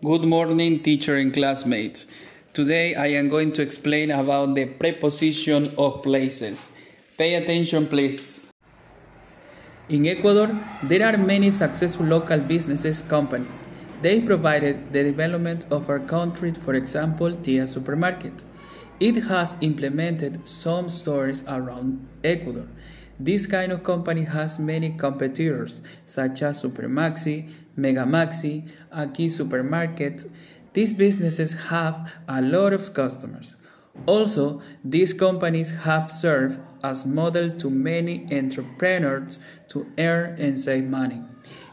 Good morning, teacher and classmates. Today I am going to explain about the preposition of places. Pay attention, please. In Ecuador, there are many successful local businesses companies. They provided the development of our country, for example, Tia Supermarket. It has implemented some stores around Ecuador. This kind of company has many competitors, such as Supermaxi, Megamaxi, Aki Supermarket. These businesses have a lot of customers. Also, these companies have served as model to many entrepreneurs to earn and save money.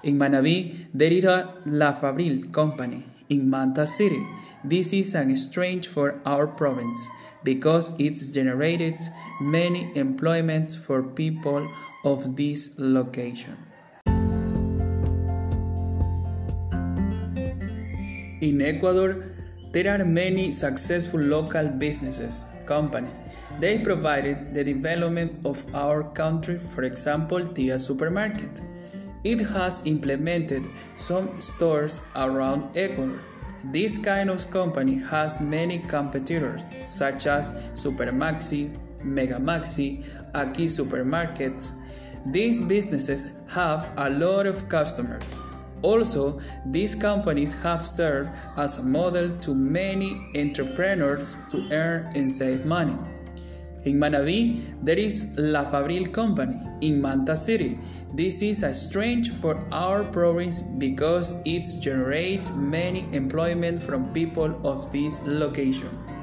In Manabi, there is a La Fabril company. In Manta City, this is an strange for our province because it's generated many employments for people of this location. In Ecuador, there are many successful local businesses, companies. They provided the development of our country, for example, Tia Supermarket. It has implemented some stores around Ecuador. This kind of company has many competitors such as Supermaxi, Megamaxi, Aki Supermarkets. These businesses have a lot of customers. Also, these companies have served as a model to many entrepreneurs to earn and save money. In Manabi, there is La Fabril Company in Manta City. This is a strange for our province because it generates many employment from people of this location.